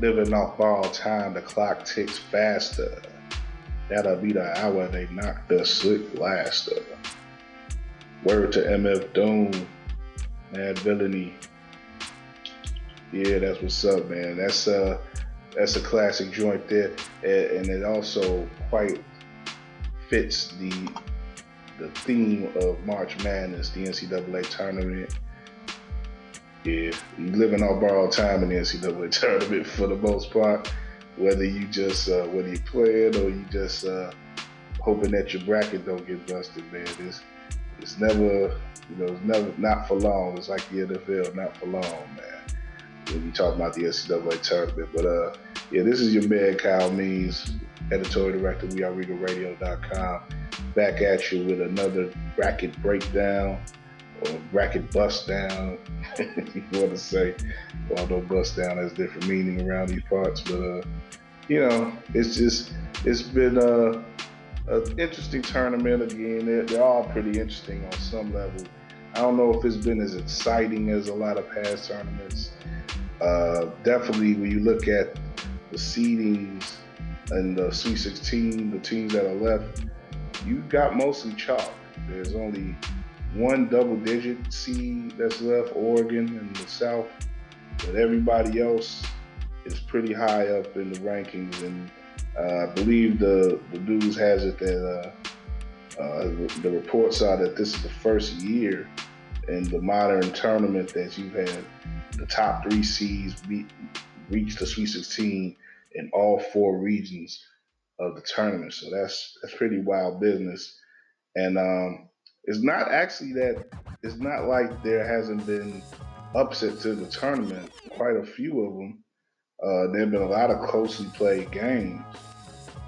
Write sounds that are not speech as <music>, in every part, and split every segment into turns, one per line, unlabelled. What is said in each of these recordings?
living off borrowed time, the clock ticks faster. That'll be the hour they knock the slick blaster. Word to MF Doom, Madvillainy. Yeah, that's what's up, man. That's uh that's a classic joint there, and it also quite fits the the theme of March Madness, the NCAA tournament. Yeah, living on borrowed time in the NCAA <laughs> tournament for the most part. Whether you just uh, whether you play it or you just uh, hoping that your bracket don't get busted, man. It's it's never you know it's never not for long. It's like the NFL, not for long, man when you talk about the NCAA tournament. But uh, yeah, this is your man Kyle Means, editorial director. We are RegalRadio.com. Back at you with another bracket breakdown or bracket bust down. <laughs> you want to say, although bust down has different meaning around these parts, but uh, you know, it's just it's been a, uh, an interesting tournament again. They're, they're all pretty interesting on some level. I don't know if it's been as exciting as a lot of past tournaments. Uh, definitely, when you look at the seedings and the Sweet 16, the teams that are left, you've got mostly chalk. There's only one double-digit seed that's left, Oregon in the South, but everybody else is pretty high up in the rankings. And uh, I believe the the news has it that uh, uh, the reports are that this is the first year in the modern tournament that you've had the top three seeds reach the Sweet 16 in all four regions of the tournament. So that's that's pretty wild business. And um, it's not actually that it's not like there hasn't been upset to the tournament. Quite a few of them. Uh, there have been a lot of closely played games,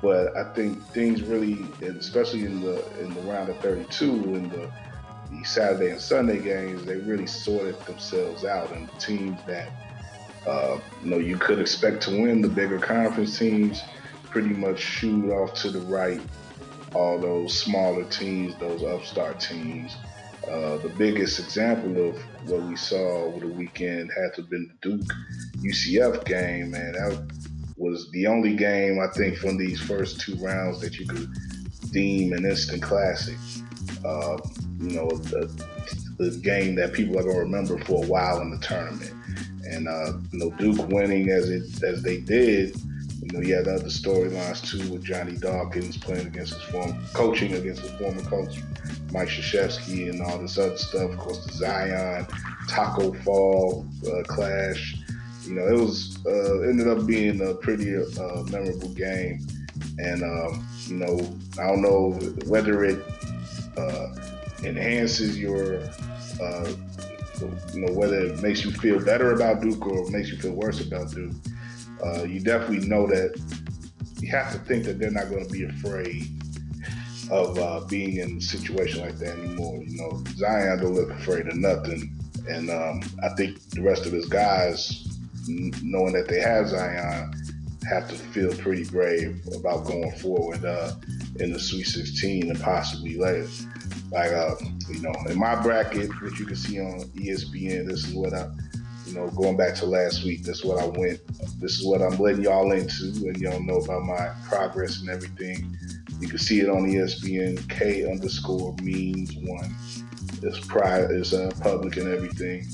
but I think things really, especially in the in the round of 32, in the the Saturday and Sunday games, they really sorted themselves out, and the teams that uh, you know you could expect to win, the bigger conference teams, pretty much shoot off to the right. All those smaller teams, those upstart teams. Uh, the biggest example of what we saw over the weekend had to have been the Duke UCF game, man. That was the only game I think from these first two rounds that you could deem an instant classic. Uh, you know, the, the game that people are going to remember for a while in the tournament. And, uh, you know, Duke winning as it as they did, you know, you had other storylines too with Johnny Dawkins playing against his former, coaching against his former coach, Mike Krzyzewski, and all this other stuff. Of course, the Zion Tacko Fall uh, clash. You know, it was uh, ended up being a pretty uh, memorable game. And, um, you know, I don't know whether it uh, enhances your, uh, you know, whether it makes you feel better about Duke or makes you feel worse about Duke, uh, you definitely know that you have to think that they're not going to be afraid of uh, being in a situation like that anymore. You know, Zion don't look afraid of nothing, and um, I think the rest of his guys, knowing that they have Zion, have to feel pretty brave about going forward uh, in the Sweet 16 and possibly later. Like, uh, you know, in my bracket, which you can see on ESPN, this is what I, you know, going back to last week, this is what I went, this is what I'm letting y'all into, and y'all know about my progress and everything. You can see it on ESPN. K underscore means one. It's private, it's uh, public and everything.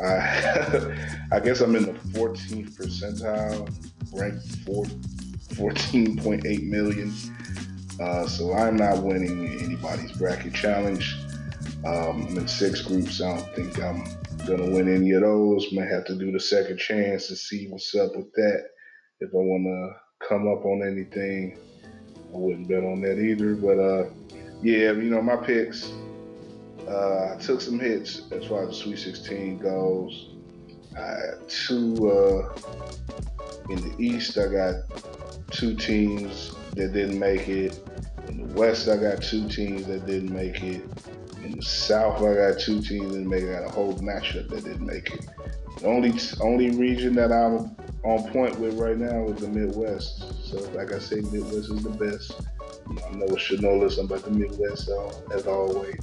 I, <laughs> I guess I'm in the 14th percentile, ranked 4, 14.8 million. Uh, so I'm not winning anybody's bracket challenge. Um, I'm in six groups. I don't think I'm gonna win any of those. Might have to do the second chance to see what's up with that. If I want to come up on anything, I wouldn't bet on that either. But uh, yeah, you know my picks. Uh, I took some hits as far as the Sweet 16 goes. I two uh, in the East. I got two teams that didn't make it. In the West, I got two teams that didn't make it. In the South, I got two teams that it. I a whole matchup that didn't make it. The only only region that I'm on point with right now is the Midwest. So, like I say, Midwest is the best. I know know listen about the Midwest so, as always.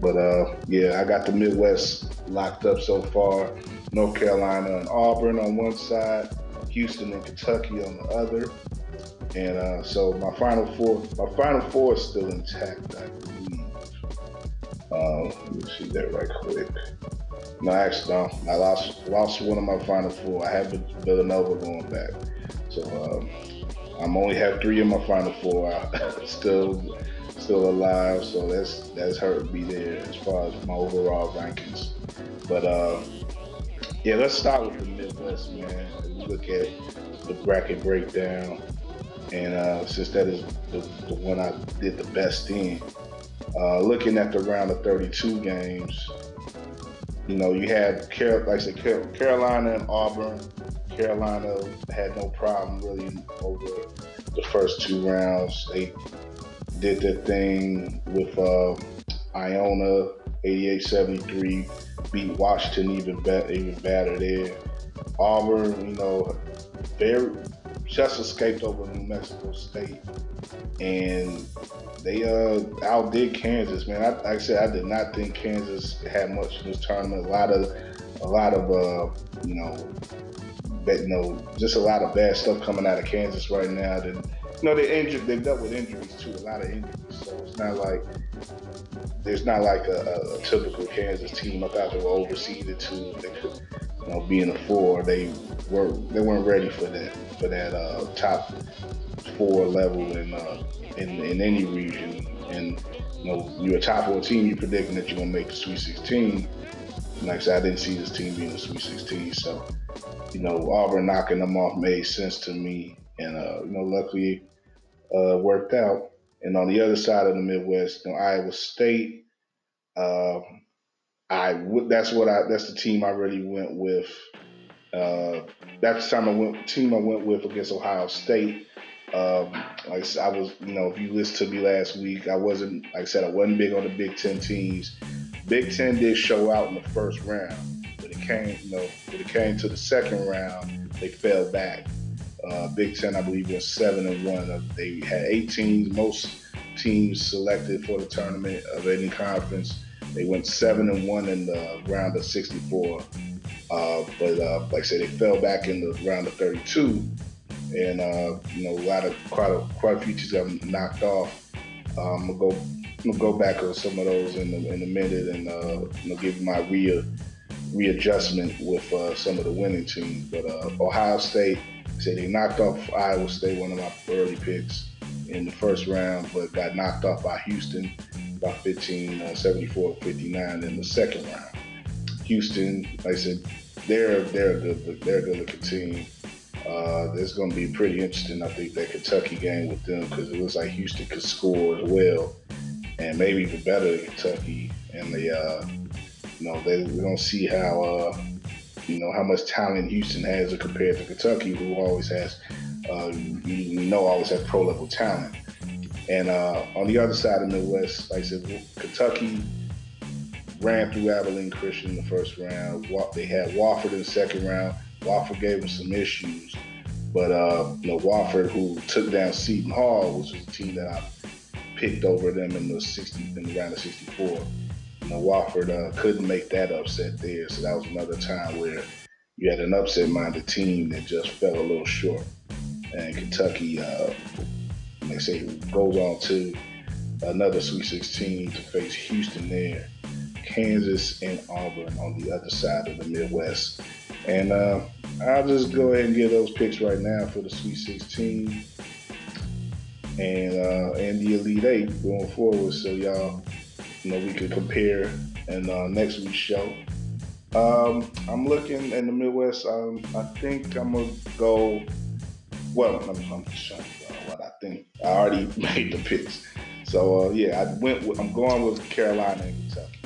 But uh, yeah, I got the Midwest locked up so far. North Carolina and Auburn on one side, Houston and Kentucky on the other. And uh, so my final four, my final four is still intact, I. Um, let me see that right quick. No, actually, no. I lost lost one of my final four. I have Villanova going back, so um, I'm only have three in my final four. I <laughs> still still alive, so that's that's hurt me there as far as my overall rankings. But uh, yeah, let's start with the Midwest, man. Look at the bracket breakdown, and uh, since that is the, the one I did the best in, uh, looking at the round of 32 games, you know, you had Car- like I said, Car- Carolina and Auburn. Carolina had no problem really over the first two rounds. They did their thing with uh, Iona 88-73, beat Washington even better, even better there. Auburn, you know, very just escaped over New Mexico State, and they uh, outdid Kansas. Man, I, like I said, I did not think Kansas had much in this tournament. A lot of, a lot of, uh, you know, bet, you know, just a lot of bad stuff coming out of Kansas right now. That know, they injured. They've dealt with injuries too. A lot of injuries. So it's not like there's not like a, a, typical Kansas team. I thought they were overseeded too. They could, you know, being a four, they were they weren't ready for that for that uh, top four level in, uh, in in any region. And you know, you're a top four team. You're predicting that you're gonna make the Sweet 16. Like I said, I didn't see this team being the Sweet 16. So, you know, Auburn knocking them off made sense to me, and uh, you know, luckily uh, worked out. And on the other side of the Midwest, you know, Iowa State. Uh, I. That's what I. That's the team I really went with. Uh, that's the time I went. Team I went with against Ohio State. Um, like I was, you know, if you listened to me last week, I wasn't. Like I said, I wasn't big on the Big Ten teams. Big Ten did show out in the first round, but it came, you know, when it came to the second round, they fell back. Uh, Big Ten, I believe, was seven and one. They had eight teams, most teams selected for the tournament of any conference. They went seven and one in the round of 64. Uh, but uh, like I said, they fell back in the round of 32, and uh, you know a lot of quite a quite a few teams got knocked off. Um, I'm gonna go I'm gonna go back on some of those in, the, in a minute, and uh, you know give my re readjustment with uh, some of the winning teams. But uh, Ohio State Say they knocked off Iowa State, one of my early picks in the first round, but got knocked off by Houston by 15, uh, 74 59 in the second round. Houston, like I said, they're they're a good they're a good looking team. Uh, it's going to be pretty interesting. I think that Kentucky game with them because it looks like Houston could score as well, and maybe even better than Kentucky. And they, uh, you know, they, we're going to see how uh, you know how much talent Houston has compared to Kentucky, who always has, uh, you know, always has pro level talent. And uh, on the other side of the Midwest, like I said, Kentucky ran through Abilene Christian in the first round. They had Wofford in the second round. Wofford gave them some issues, but uh, you know Wofford, who took down Seton Hall, which was a team that I picked over them in the 60 in the round of 64 you know, Wofford uh, couldn't make that upset there. So that was another time where you had an upset-minded team that just fell a little short. And Kentucky, uh, they say, goes on to another Sweet 16 to face Houston there, Kansas and Auburn on the other side of the Midwest. And uh, I'll just go ahead and get those picks right now for the Sweet 16 and uh, and the Elite Eight going forward. So y'all you know, we could compare in uh, next week's show. Um, I'm looking in the Midwest. Um, I think I'm gonna go. Well, I'm, I'm showing uh, what I think. I already <laughs> made the picks. So uh, yeah, I went. With, I'm going with Carolina and Kentucky.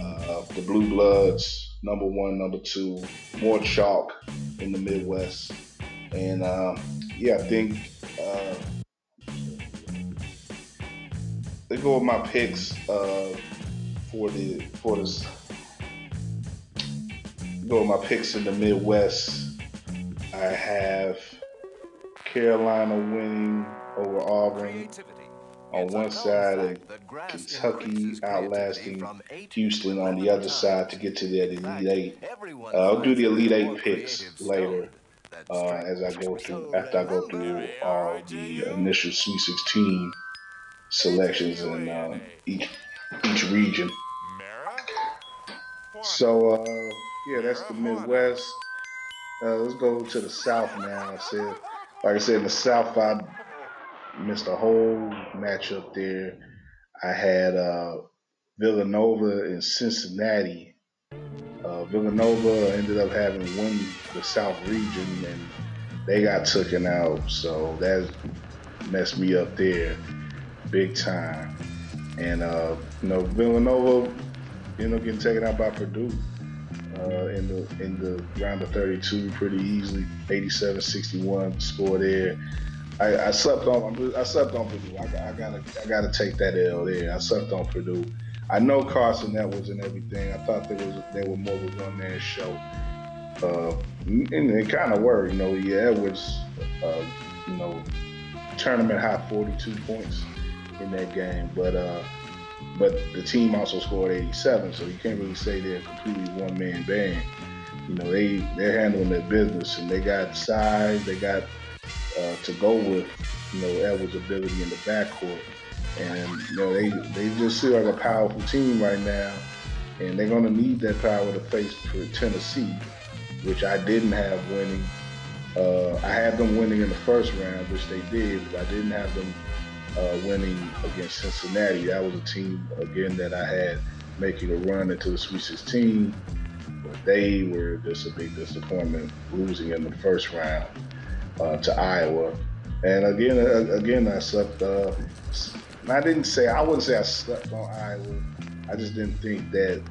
Uh, the Blue Bloods, number one, number two, more chalk in the Midwest, and uh, yeah, I think uh, they go with my picks uh, for the for this. Go with my picks in the Midwest. I have Carolina winning over Auburn on one side and Kentucky outlasting Houston on the other side to get to that Elite Eight. Uh, I'll do the Elite Eight picks later. uh, as I go through after I go through all the initial Sweet 16 selections in uh, each each region. So uh, yeah, that's the Midwest. Uh, let's go to the South now. I said, like I said, in the South, I missed a whole matchup there. I had uh, Villanova and Cincinnati. Uh, Villanova ended up having won the South region, and they got taken out. So that messed me up there, big time. And uh, you know, Villanova ended up getting taken out by Purdue uh, in the in the round of 32 pretty easily, 87-61 score there. I, I, slept on I slept on Purdue. I, I, gotta I gotta take that L there. I slept on Purdue. I know Carson Edwards and everything. I thought there was they were more of a one man show. Uh, and it kind of were, you know. Yeah, Edwards, uh, you know, tournament high 42 points in that game, but uh, but the team also scored 87, so you can't really say they're completely one man band. You know, they they're handling their business and they got size, they got uh, to go with you know Edwards' ability in the backcourt, and you know they they just seem like a powerful team right now, and they're gonna need that power to face for Tennessee, which I didn't have winning. Uh, I had them winning in the first round, which they did, but I didn't have them uh, winning against Cincinnati. That was a team again that I had making a run into the Sweet 16, but they were just a big disappointment, losing in the first round uh, to Iowa. And again, uh, again, I slept. Uh, I didn't say I wouldn't say I slept on Iowa. I just didn't think that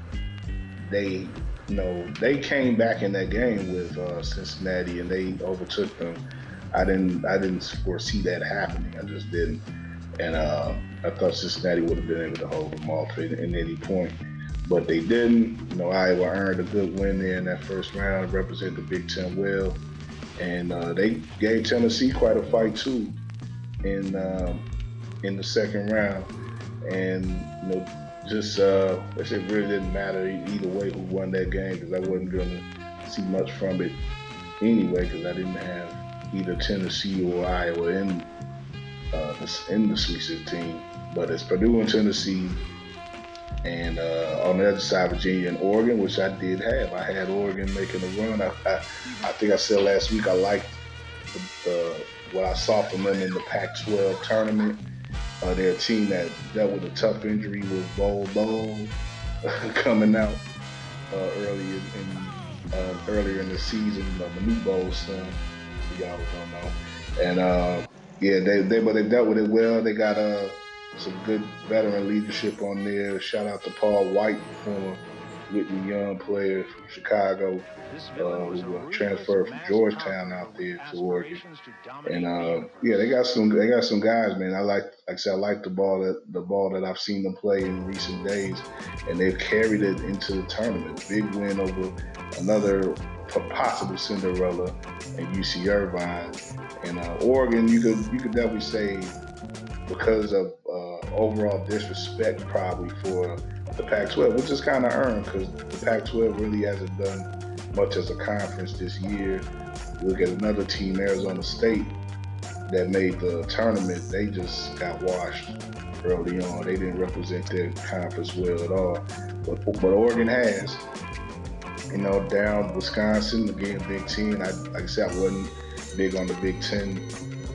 they, you know, they came back in that game with uh, Cincinnati and they overtook them. I didn't. I didn't foresee that happening. I just didn't. And uh, I thought Cincinnati would have been able to hold them off at, at any point, but they didn't. You know, Iowa earned a good win there in that first round, represent the Big Ten well, and uh, they gave Tennessee quite a fight too in um, in the second round. And you know, just uh, it really didn't matter either way who won that game because I wasn't gonna see much from it anyway because I didn't have either Tennessee or Iowa in uh, in the Sweet 16, but it's Purdue and Tennessee, and uh, on the other side, Virginia and Oregon, which I did have. I had Oregon making a run. I, I, I think I said last week I liked the, the, what I saw from them in the Pac-12 tournament. Uh, they're a team that dealt with a tough injury with Bol Bol <laughs> coming out uh, early in, uh, earlier in the season, uh, Manute Bol's son. Y'all don't know, and uh, yeah, they, they but they dealt with it well. They got uh, some good veteran leadership on there. Shout out to Paul White, former Whitney Young player from Chicago, uh, who transferred from Georgetown out there to Oregon. And uh, yeah, they got some they got some guys, man. I like like I said, I like the ball that the ball that I've seen them play in recent days, and they've carried it into the tournament. Big win over another possible Cinderella and UC Irvine. And uh, Oregon, you could you could definitely say because of uh, overall disrespect probably for the Pac-12, which is kind of earned because the Pac-12 really hasn't done much as a conference this year. You Look at another team, Arizona State, that made the tournament. They just got washed early on. They didn't represent their conference well at all. But, but Oregon has. You know, down Wisconsin again, Big Ten. I like I said, I wasn't big on the Big Ten,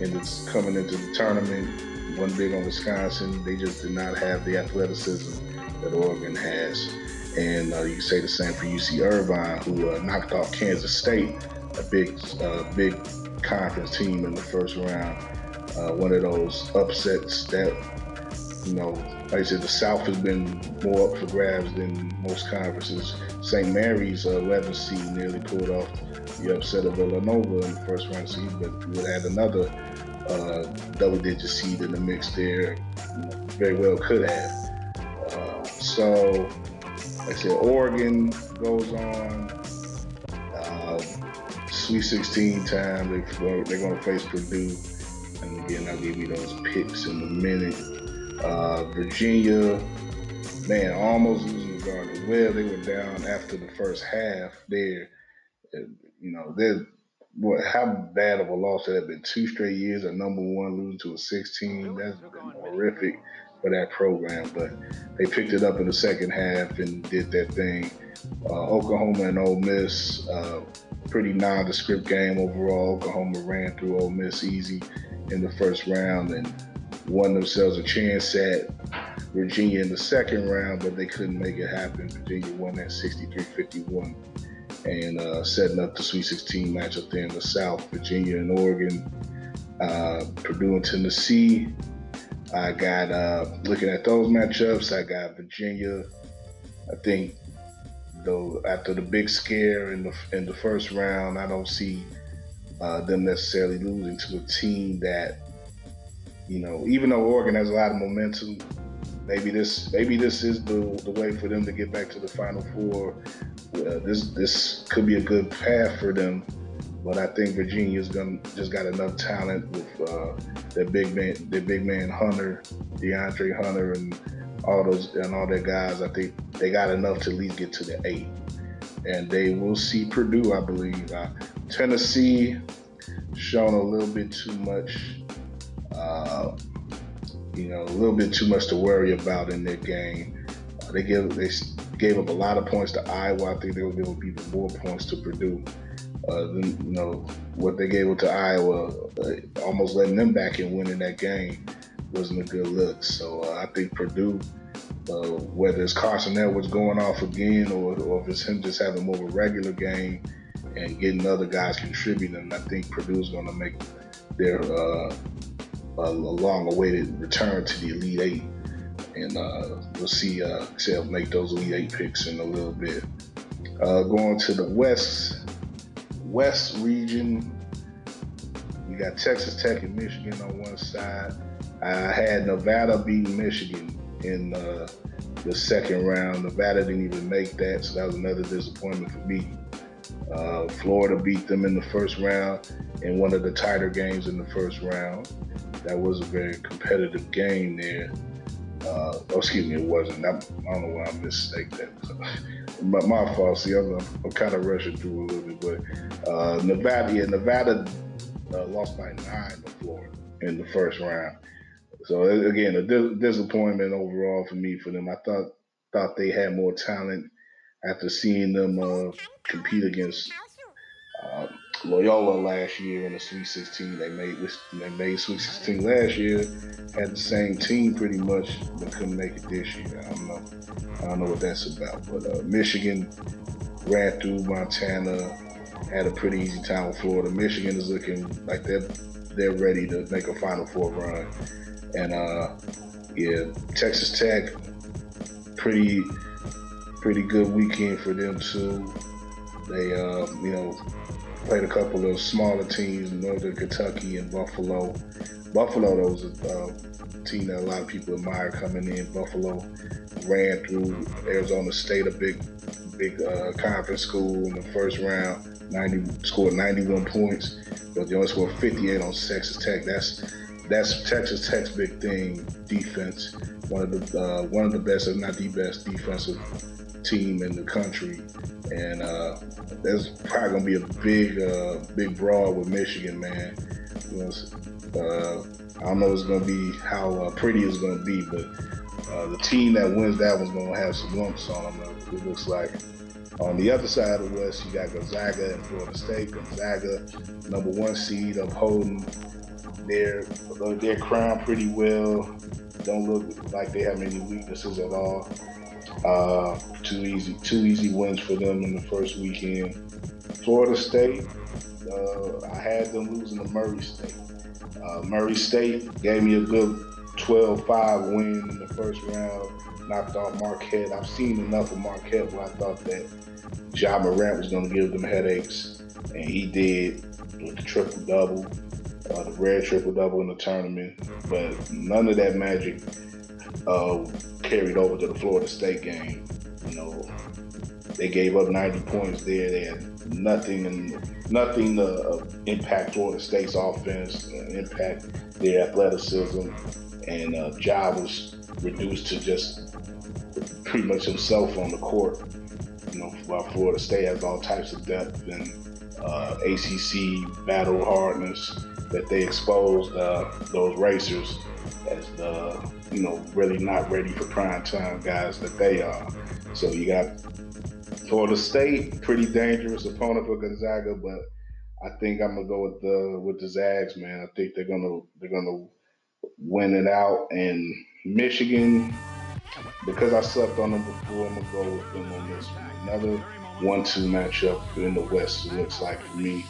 and it's coming into the tournament. One big on Wisconsin. They just did not have the athleticism that Oregon has. And uh, you say the same for UC Irvine, who uh, knocked off Kansas State, a big, uh, big conference team in the first round. Uh, one of those upsets that, you know, like I said, the South has been more up for grabs than most conferences. St. Mary's 11th uh, seed nearly pulled off the upset of Villanova in the first round seed, but would have another uh, double-digit seed in the mix there. Very well could have. Uh, so, like I said, Oregon goes on. Uh, Sweet 16 time. They, they're going to face Purdue. And again, I'll give you those picks in a minute. Uh, Virginia, man, almost losing the Garden. Well, they were down after the first half there. You know, they're what how bad of a loss that had been two straight years of number one losing to a 16. That's been horrific for that program. But they picked it up in the second half and did their thing. Uh, Oklahoma and Ole Miss, uh, pretty nondescript game overall. Oklahoma ran through Ole Miss easy in the first round and won themselves a chance at Virginia in the second round, but they couldn't make it happen. Virginia won that 63-51 and uh, setting up the Sweet 16 matchup there in the South, Virginia and Oregon, uh, Purdue and Tennessee. I got uh, looking at those matchups. I got Virginia. I think though after the big scare in the in the first round, I don't see uh, them necessarily losing to a team that you know, even though Oregon has a lot of momentum, maybe this maybe this is the, the way for them to get back to the Final Four. Uh, this this could be a good path for them, but I think Virginia's gonna just got enough talent with uh, their big man, their big man Hunter, DeAndre Hunter, and all those and all their guys. I think they got enough to at least get to the eight, and they will see Purdue, I believe. Uh, Tennessee shown a little bit too much. Uh, you know, a little bit too much to worry about in their game. Uh, they give they gave up a lot of points to Iowa. I think they will give up even more points to Purdue. Uh, than, you know what they gave up to Iowa, uh, almost letting them back and winning that game wasn't a good look. So uh, I think Purdue, uh, whether it's Carson Edwards going off again or, or if it's him just having more of a regular game and getting other guys contributing, I think Purdue's going to make their uh, a, long-awaited return to the Elite Eight, and uh, we'll see uh, make those Elite Eight picks in a little bit. Uh, going to the West West region, we got Texas Tech and Michigan on one side. I had Nevada beating Michigan in uh, the second round. Nevada didn't even make that, so that was another disappointment for me. Uh, Florida beat them in the first round in one of the tighter games in the first round that was a very competitive game there. Uh, oh, excuse me, it wasn't. I, I don't know why I mistake that. <laughs> my, my fault. See, I'm, I'm kind of rushing through a little bit, but uh, Nevada, yeah, Nevada uh, lost by nine to Florida in the first round. So again, a dis- disappointment overall for me for them. I thought thought they had more talent after seeing them uh, compete against uh, Loyola last year in the Sweet 16. They made they made Sweet 16 last year, had the same team pretty much, but couldn't make it this year. I don't know. I don't know what that's about. But uh, Michigan ran through Montana, had a pretty easy time with Florida. Michigan is looking like they're they're ready to make a Final Four run, and uh, yeah, Texas Tech, pretty pretty good weekend for them too. They, uh, you know, played a couple of smaller teams, Northern Kentucky and Buffalo. Buffalo, though, was a uh, team that a lot of people admire coming in. Buffalo ran through Arizona State, a big, big uh, conference school in the first round. 90 scored 91 points, but they only scored 58 on Texas Tech. That's that's Texas Tech's big thing, defense. One of the uh, one of the best, if not the best, defensive team in the country, and uh, there's probably gonna be a big, uh, big brawl with Michigan, man. You know, uh, I don't know it's gonna be how uh, pretty it's gonna be, but uh, the team that wins that one's gonna have some lumps on them. It looks like. On the other side of the West, you got Gonzaga and Florida State. Gonzaga, number one seed, upholding their their crown pretty well. Don't look like they have any weaknesses at all. Uh, two easy, two easy wins for them in the first weekend. Florida State, uh, I had them losing to Murray State. Uh, Murray State gave me a good 12-5 win in the first round. Knocked off Marquette. I've seen enough of Marquette where I thought that Ja Morant was going to give them headaches, and he did with the triple double, uh, the red triple double in the tournament. But none of that magic uh, carried over to the Florida State game. You know, they gave up 90 points there. They had nothing and nothing to uh, impact Florida State's offense, uh, impact their athleticism, and uh, Ja was reduced to just pretty much himself on the court. You know, while Florida State has all types of depth and uh, ACC battle hardness that they exposed uh, those racers as the you know really not ready for prime time guys that they are. So you got Florida State, pretty dangerous opponent for Gonzaga, but I think I'm gonna go with the with the Zags, man. I think they're gonna they're gonna win it out. And Michigan, because I slept on them before, I'm gonna go with them on this one. Another one-two matchup in the West. It looks like for me,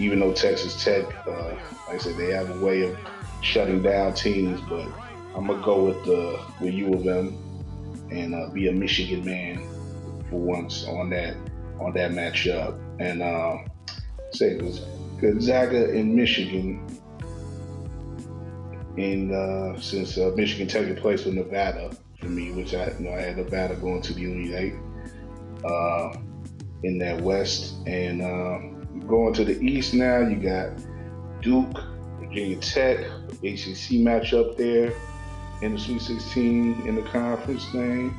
even though Texas Tech, uh, like I said, they have a way of shutting down teams, but I'm gonna go with the with U of M and uh, be a Michigan man for once on that on that matchup. And uh, say it was Gonzaga in Michigan. And uh, since uh, Michigan taking place with Nevada for me, which I you know I had Nevada going to the Elite Eight uh, in that West, and uh, going to the East now, you got Duke, Virginia Tech, ACC matchup there in the Sweet 16 in the conference thing,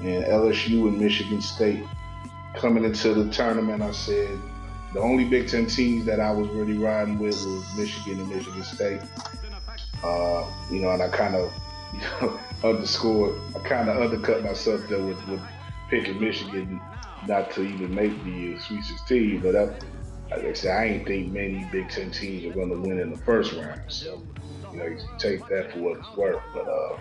and LSU and Michigan State coming into the tournament. I said the only Big Ten teams that I was really riding with was Michigan and Michigan State. Uh, you know, and I kind of <laughs> underscored, I kind of undercut myself there with, with picking Michigan not to even make the Sweet 16. But I, like I said, I ain't think many Big Ten teams are going to win in the first round. So, you know, you take that for what it's worth. But, uh,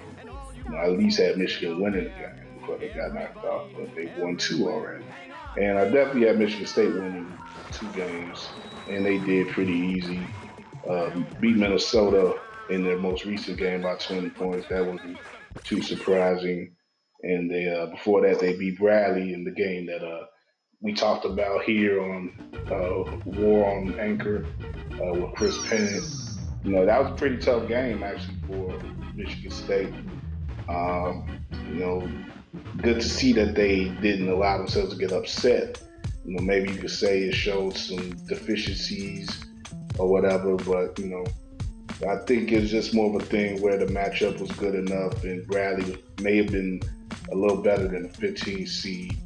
you know, I at least had Michigan winning the game before they got knocked off. But they won two already. And I definitely had Michigan State winning two games, and they did pretty easy. Um, beat Minnesota in their most recent game by 20 points. That wasn't too surprising. And they uh, before that, they beat Bradley in the game that uh, we talked about here on uh, War on Anchor uh, with Chris Pennant. You know, that was a pretty tough game actually for Michigan State. Um, you know, good to see that they didn't allow themselves to get upset. You know, maybe you could say it showed some deficiencies or whatever, but you know, I think it's just more of a thing where the matchup was good enough, and Bradley may have been a little better than a 15 seed.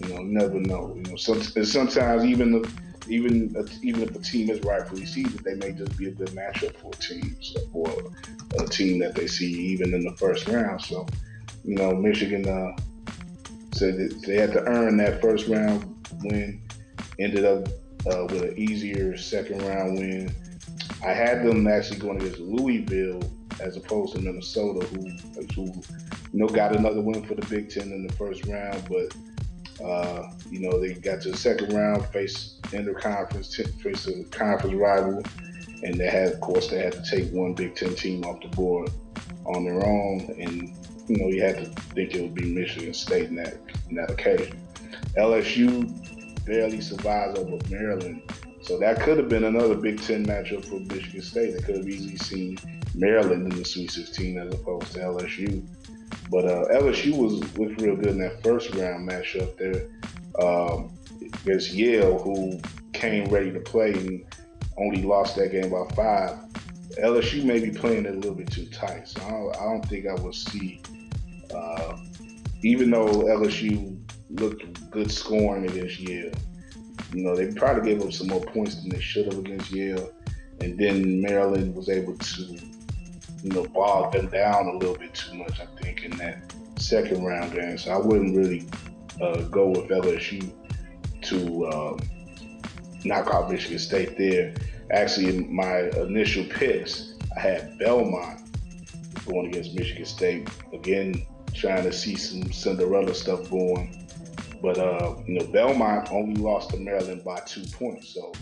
You know, never know. You know, some, sometimes even the, even even if a team is rightfully seeded, they may just be a good matchup for teams for a team that they see even in the first round. So, you know, Michigan uh, said that they had to earn that first round win. Ended up uh, with an easier second round win. I had them actually going against Louisville as opposed to Minnesota, who, who you know got another win for the Big Ten in the first round, but uh, you know they got to the second round, faced interconference, faced a conference rival, and they had, of course, they had to take one Big Ten team off the board on their own, and you know you had to think it would be Michigan State in that in that occasion. LSU barely survives over Maryland. So that could have been another Big Ten matchup for Michigan State. They could have easily seen Maryland in the Sweet 16 as opposed to LSU. But uh, LSU was looked real good in that first round matchup there um, against Yale, who came ready to play and only lost that game by five. LSU may be playing it a little bit too tight, so I don't, I don't think I will see. Uh, even though LSU looked good scoring against Yale, you know, they probably gave up some more points than they should have against Yale. And then Maryland was able to, you know, bogged them down a little bit too much, I think, in that second round game. So I wouldn't really uh, go with LSU to um, knock out Michigan State there. Actually, in my initial picks, I had Belmont going against Michigan State. Again, trying to see some Cinderella stuff going. But uh, you know, Belmont only lost to Maryland by two points, so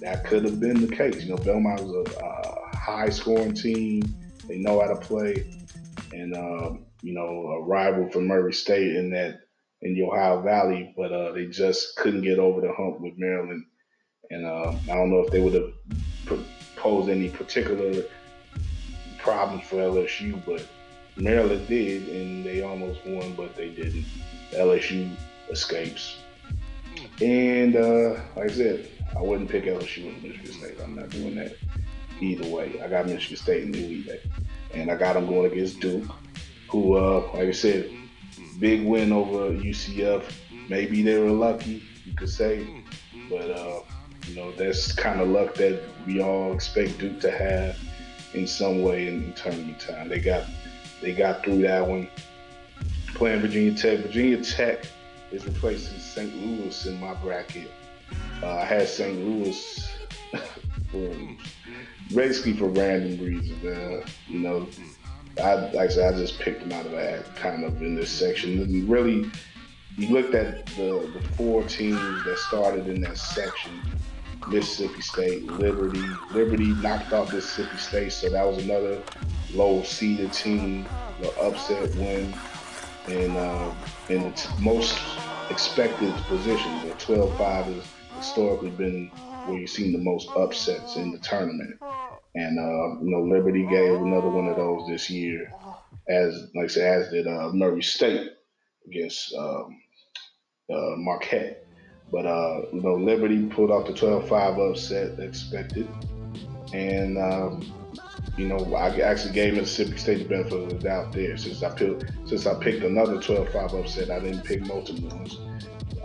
that could have been the case. You know, Belmont was a, a high-scoring team; they know how to play, and um, you know, a rival for Murray State in that in the Ohio Valley, but uh, they just couldn't get over the hump with Maryland. And uh, I don't know if they would have posed any particular problems for LSU, but Maryland did, and they almost won, but they didn't. LSU escapes. And uh, like I said, I wouldn't pick LSU in Michigan State. I'm not doing that either way. I got Michigan State in the Elite And I got them going against Duke, who, uh, like I said, big win over UCF maybe they were lucky, you could say, but uh, you know that's kind of luck that we all expect Duke to have in some way in, in tournament time. They got they got through that one. Playing Virginia Tech. Virginia Tech is replacing St. Louis in my bracket. Uh, I had St. Louis <laughs> for, basically for random reasons. Uh, you know, I like I said, I just picked them out of a kind of in this section. And really, you looked at the the four teams that started in that section. Mississippi State, Liberty. Liberty knocked off Mississippi State, so that was another low seeded team, the upset win, and uh, in the most expected position. The 12-5 has historically been where you've seen the most upsets in the tournament. And uh, you know, Liberty gave another one of those this year, as like I said, as did uh, Murray State against um, uh, Marquette. But uh, you know, Liberty pulled off the 12-5 upset expected, and um, you know, I actually gave Mississippi State the benefit of the doubt there. Since I picked, since I picked another 12-5 upset, I didn't pick multiple ones.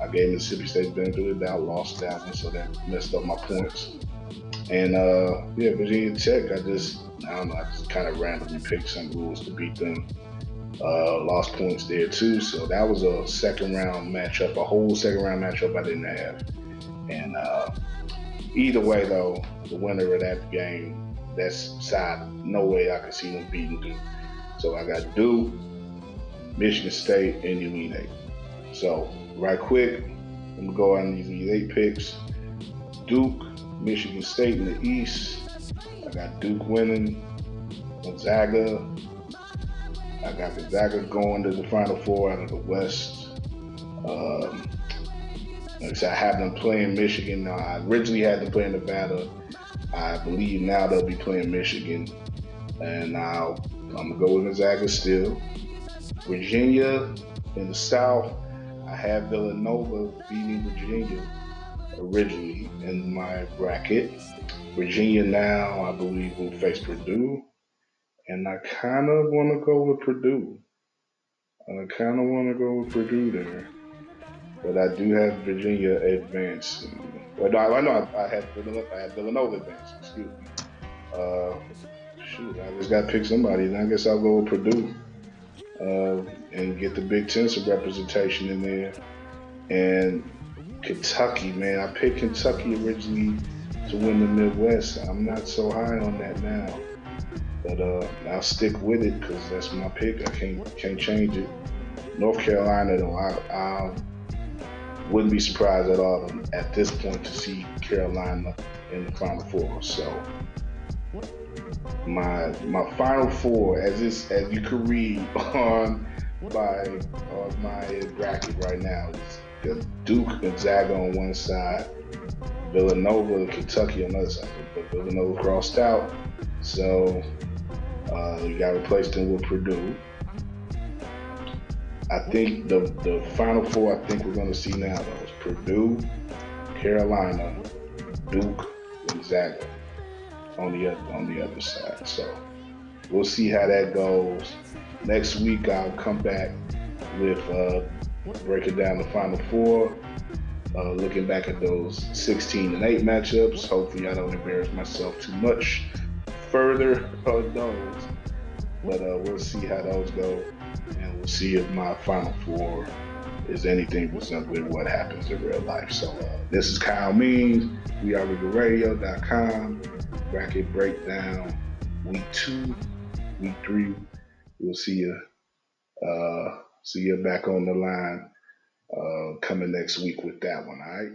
I gave Mississippi State benefit of the doubt, lost that one, so that messed up my points. And uh, yeah, Virginia Tech, I just, I don't know, I just kind of randomly picked some rules to beat them. Uh, lost points there too, so that was a second round matchup, a whole second round matchup I didn't have. And uh, either way, though, the winner of that game, that's side, no way I could see them beating Duke. So I got Duke, Michigan State, and Eight. So right quick, I'm gonna go on these Elite Eight picks. Duke, Michigan State in the East. I got Duke winning. Gonzaga. I got Gonzaga going to the Final Four out of the West. Um, like I said, I have them playing Michigan. Now, I originally had them playing Nevada. I believe now they'll be playing Michigan. And I'm going to go with Gonzaga still. Virginia in the South. I have Villanova beating Virginia originally in my bracket. Virginia now, I believe, will face Purdue. And I kind of want to go with Purdue. I kind of want to go with Purdue there. But I do have Virginia advancing. Well, no, I know I, had Villanova, I had Villanova advancing. Excuse me. Uh, shoot, I just got to pick somebody. And I guess I'll go with Purdue uh, and get the Big Ten some representation in there. And Kentucky, man, I picked Kentucky originally to win the Midwest. I'm not so high on that now, but uh, I'll stick with it because that's my pick. I can't can't change it. North Carolina, though, I, I wouldn't be surprised at all at this point to see Carolina in the Final Four. So my my Final Four, as this as you can read <laughs> on my on my bracket right now, is Duke Gonzaga on one side, Villanova and Kentucky on the other side. But Villanova crossed out, so uh, you got replaced them with Purdue. I think the the Final Four I think we're to see now though is Purdue, Carolina, Duke, Gonzaga on the other, on the other side. So we'll see how that goes. Next week I'll come back with uh, breaking down the Final Four, uh, looking back at those 16 and 8 matchups. Hopefully I don't embarrass myself too much further <laughs> on those. But uh, we'll see how those go, and we'll see if my Final Four is anything resembling what happens in real life. So uh, this is Kyle Means. We are RegalRadio.com. Bracket breakdown. Week two, week three. We'll see you. Uh, see you back on the line uh, coming next week with that one. All right.